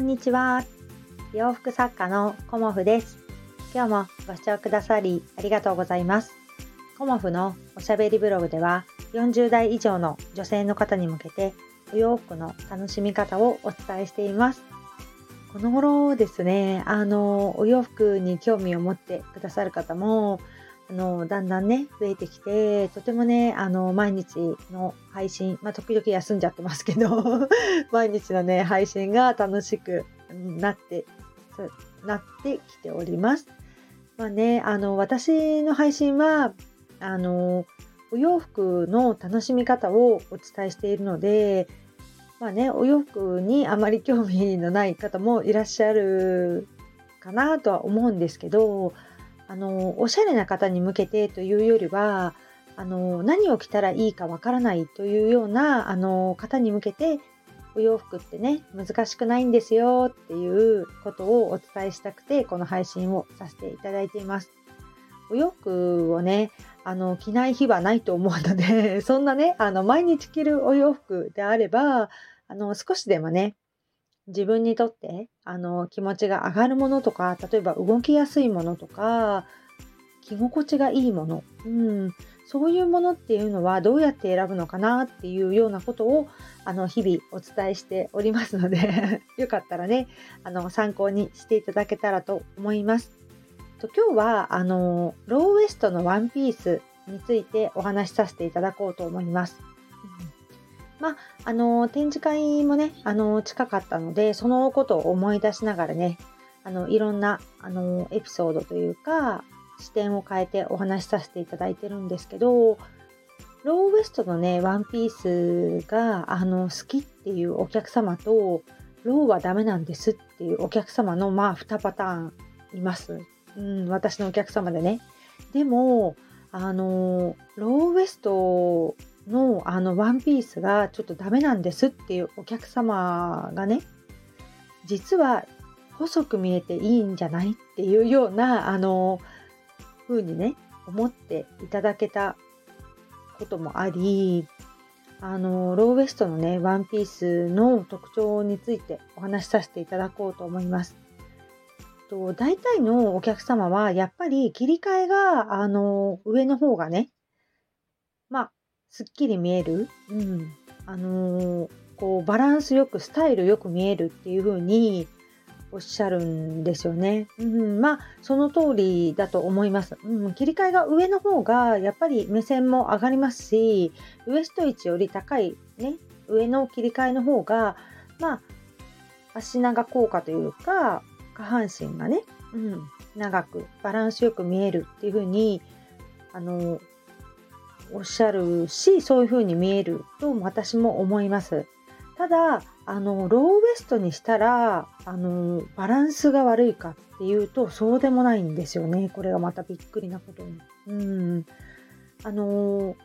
んにちは。洋服作家のコモフです。今日もご視聴くださりありがとうございます。コモフのおしゃべりブログでは40代以上の女性の方に向けてお洋服の楽しみ方をお伝えしています。この頃ですね、あの、お洋服に興味を持ってくださる方もあの、だんだんね、増えてきて、とてもね、あの、毎日の配信、まあ、時々休んじゃってますけど、毎日のね、配信が楽しくなって、なってきております。まあね、あの、私の配信は、あの、お洋服の楽しみ方をお伝えしているので、まあね、お洋服にあまり興味のない方もいらっしゃるかなとは思うんですけど、あのおしゃれな方に向けてというよりはあの何を着たらいいかわからないというようなあの方に向けてお洋服ってね難しくないんですよっていうことをお伝えしたくてこの配信をさせていただいています。お洋服をねあの着ない日はないと思うので そんなねあの毎日着るお洋服であればあの少しでもね自分にとってあの気持ちが上がるものとか例えば動きやすいものとか着心地がいいもの、うん、そういうものっていうのはどうやって選ぶのかなっていうようなことをあの日々お伝えしておりますので よかったらねあの参考にしていただけたらと思います。と今日はあのローウエストのワンピースについてお話しさせていただこうと思います。まあ、あの展示会もね、あの近かったので、そのことを思い出しながらね、あのいろんなあのエピソードというか、視点を変えてお話しさせていただいてるんですけど、ローウエストのね、ワンピースがあの好きっていうお客様と、ローはダメなんですっていうお客様の、まあ、2パターンいます。うん、私のお客様でね。でも、あの、ローウエストのあのワンピースがちょっとダメなんですっていうお客様がね実は細く見えていいんじゃないっていうようなあの風にね思っていただけたこともありあのローウエストのねワンピースの特徴についてお話しさせていただこうと思います。と大体のお客様はやっぱり切り替えがあの上の方がねすっきり見える、うん、あのー、こうバランスよくスタイルよく見えるっていう風におっしゃるんですよね。うん、まあその通りだと思います、うん。切り替えが上の方がやっぱり目線も上がりますしウエスト位置より高いね上の切り替えの方がまあ足長効果というか下半身がね、うん、長くバランスよく見えるっていう風にあのおっしゃるしそういう風に見えると私も思います。ただあのローウエストにしたらあのバランスが悪いかっていうとそうでもないんですよねこれがまたびっくりなことに。うんあの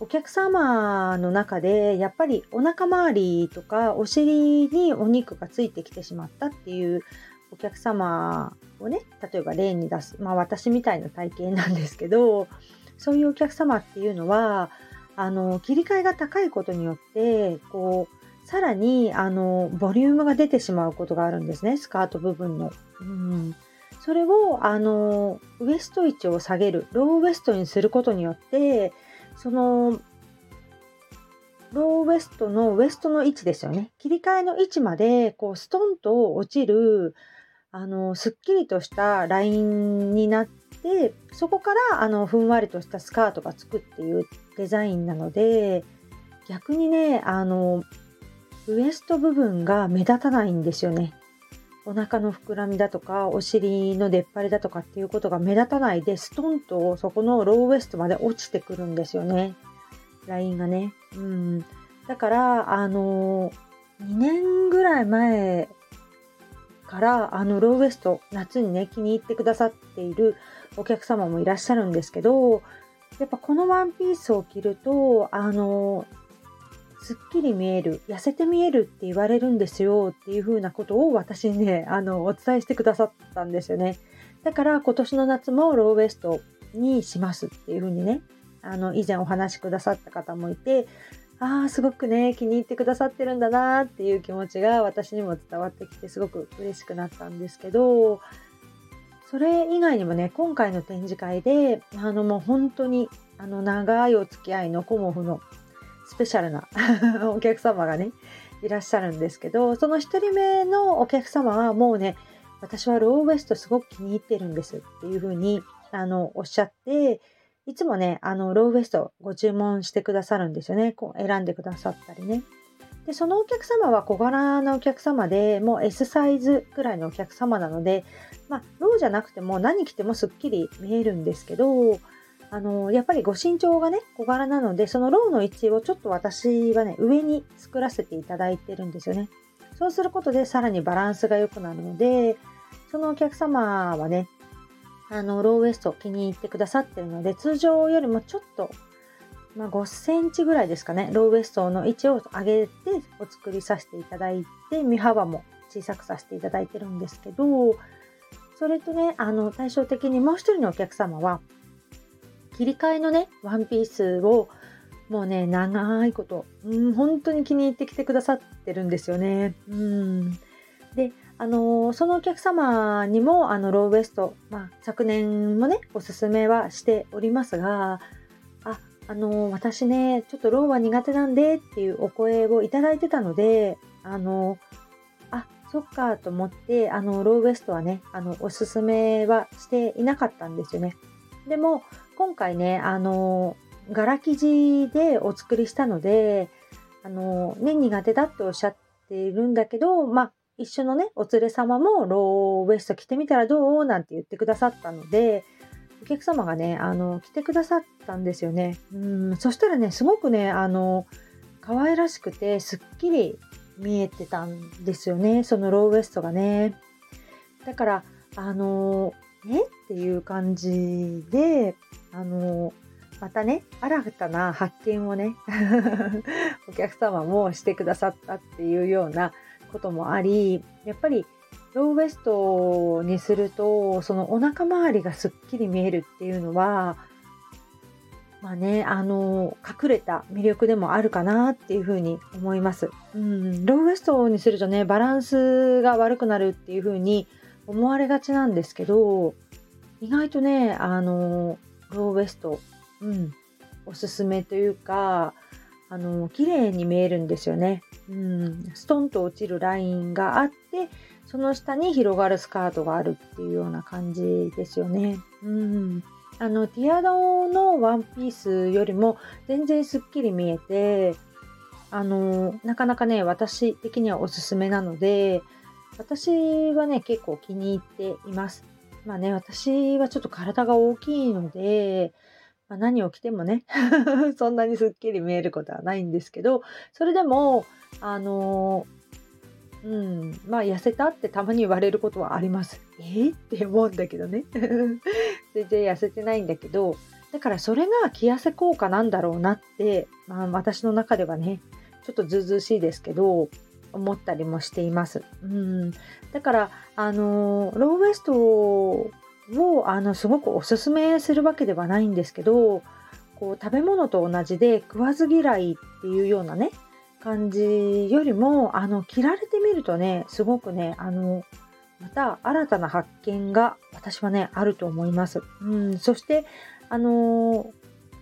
お客様の中でやっぱりお腹周りとかお尻にお肉がついてきてしまったっていうお客様をね例えば例に出すまあ私みたいな体型なんですけどそういうお客様っていうのはあの切り替えが高いことによってこうさらにあのボリュームが出てしまうことがあるんですね。スカート部分の。うん。それをあのウエスト位置を下げる。ローウエストにすることによってそのローウエストのウエストの位置ですよね。切り替えの位置までこうストンと落ちるあのすっきりとしたラインになっでそこからあのふんわりとしたスカートがつくっていうデザインなので逆にねあのウエスト部分が目立たないんですよね。お腹の膨らみだとかお尻の出っ張りだとかっていうことが目立たないでストンとそこのローウエストまで落ちてくるんですよね。ラインがね。うん。だからあの2年ぐらい前からあのローウエスト夏にね気に入ってくださっているお客様もいらっしゃるんですけどやっぱこのワンピースを着るとあのすっきり見える痩せて見えるって言われるんですよっていう風なことを私にねあのお伝えしてくださったんですよね。だから今年の夏もローウエストにしますっていう風にねあの以前お話しくださった方もいてああすごくね気に入ってくださってるんだなっていう気持ちが私にも伝わってきてすごく嬉しくなったんですけどそれ以外にもね今回の展示会であのもう本当にあの長いお付き合いのコモフのスペシャルな お客様がねいらっしゃるんですけどその1人目のお客様はもうね私はローウエストすごく気に入ってるんですっていうふうにあのおっしゃっていつもね、あの、ローウエストご注文してくださるんですよね。こう選んでくださったりね。で、そのお客様は小柄なお客様で、もう S サイズくらいのお客様なので、まあ、ローじゃなくても何着てもすっきり見えるんですけど、あの、やっぱりご身長がね、小柄なので、そのローの位置をちょっと私はね、上に作らせていただいてるんですよね。そうすることでさらにバランスが良くなるので、そのお客様はね、あの、ローウエスト気に入ってくださってるので、通常よりもちょっと、まあ、5センチぐらいですかね、ローウエストの位置を上げてお作りさせていただいて、身幅も小さくさせていただいてるんですけど、それとね、あの、対照的にもう一人のお客様は、切り替えのね、ワンピースをもうね、長いこと、うん、本当に気に入ってきてくださってるんですよね。うん。で、あのそのお客様にもあのローウエスト、まあ、昨年もねおすすめはしておりますがああの私ねちょっとローは苦手なんでっていうお声をいただいてたのであのあそっかと思ってあのローウエストはねあのおすすめはしていなかったんですよね。でも今回ねあの柄生地でお作りしたのであのね苦手だっておっしゃっているんだけどまあ一緒のね、お連れ様もローウエスト着てみたらどう？なんて言ってくださったので、お客様がね、あの、来てくださったんですよね。うん、そしたらね、すごくね、あの、可愛らしくて、すっきり見えてたんですよね、そのローウエストがね。だから、あの、え？っていう感じで、あの、またね、新たな発見をね、お客様もしてくださったっていうようなこともあり、やっぱりローウエストにすると、そのお腹周りがすっきり見えるっていうのは、まあね、あの、隠れた魅力でもあるかなっていうふうに思います。うん、ローウエストにするとね、バランスが悪くなるっていうふうに思われがちなんですけど、意外とね、あの、ローウエスト、うん、おすすめというか、あの、綺麗に見えるんですよね。うん、ストンと落ちるラインがあって、その下に広がるスカートがあるっていうような感じですよね。うん。あの、ティアドのワンピースよりも全然すっきり見えて、あの、なかなかね、私的にはおすすめなので、私はね、結構気に入っています。まあね、私はちょっと体が大きいので、まあ、何を着てもね そんなにすっきり見えることはないんですけどそれでもあのうん、まあ痩せたってたまに言われることはあります。えー、って思うんだけどね。全然痩せてないんだけど、だからそれが着痩せ効果なんだろうなって、まあ私の中ではね、ちょっとずうずうしいですけど、思ったりもしています。うん。だから、あのローウエストをあのすごくおすすめするわけではないんですけどこう食べ物と同じで食わず嫌いっていうようなね感じよりもあの着られてみるとねすごくねあのまた新たな発見が私はねあると思います。うん、そしてあの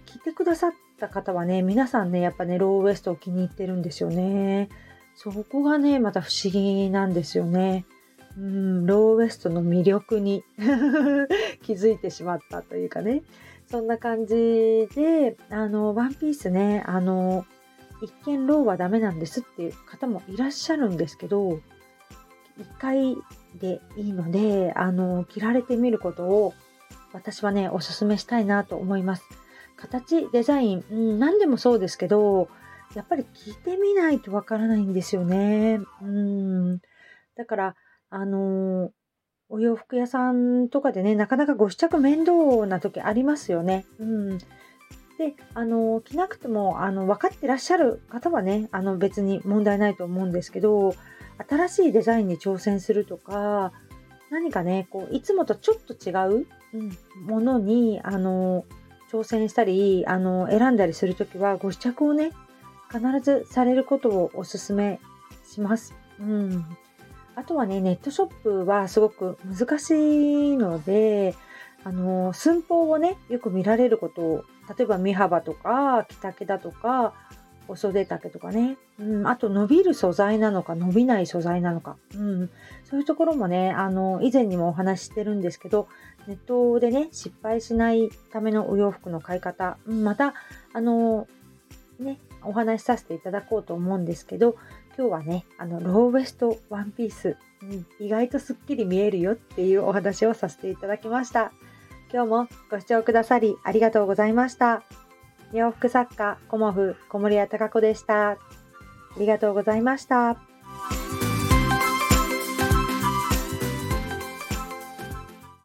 着てくださった方はね皆さんねやっぱねローウエストを気に入ってるんですよね。そこがねまた不思議なんですよね。うん、ローウエストの魅力に 気づいてしまったというかね、そんな感じで、あの、ワンピースね、あの、一見ローはダメなんですっていう方もいらっしゃるんですけど、一回でいいので、あの、着られてみることを私はね、おすすめしたいなと思います。形、デザイン、うん、何でもそうですけど、やっぱり着てみないとわからないんですよね。うん。だから、あのお洋服屋さんとかでね、なかなかご試着面倒な時ありますよね。うん。で、あの、着なくても、あの、分かってらっしゃる方はね、あの、別に問題ないと思うんですけど、新しいデザインに挑戦するとか、何かね、こう、いつもとちょっと違う、うん、ものに、あの、挑戦したり、あの、選んだりするときは、ご試着をね、必ずされることをお勧めします。うん。あとはね、ネットショップはすごく難しいので、あの、寸法をね、よく見られることを、例えば身幅とか、着丈だとか、お袖丈とかね、うん、あと伸びる素材なのか伸びない素材なのか、うん、そういうところもね、あの、以前にもお話ししてるんですけど、ネットでね、失敗しないためのお洋服の買い方、うん、また、あの、ね、お話しさせていただこうと思うんですけど、今日はね、あの、ローウエストワンピース、うん、意外とすっきり見えるよっていうお話をさせていただきました。今日もご視聴くださりありがとうございました。洋服作家、コモフ、小森屋隆子でした。ありがとうございました。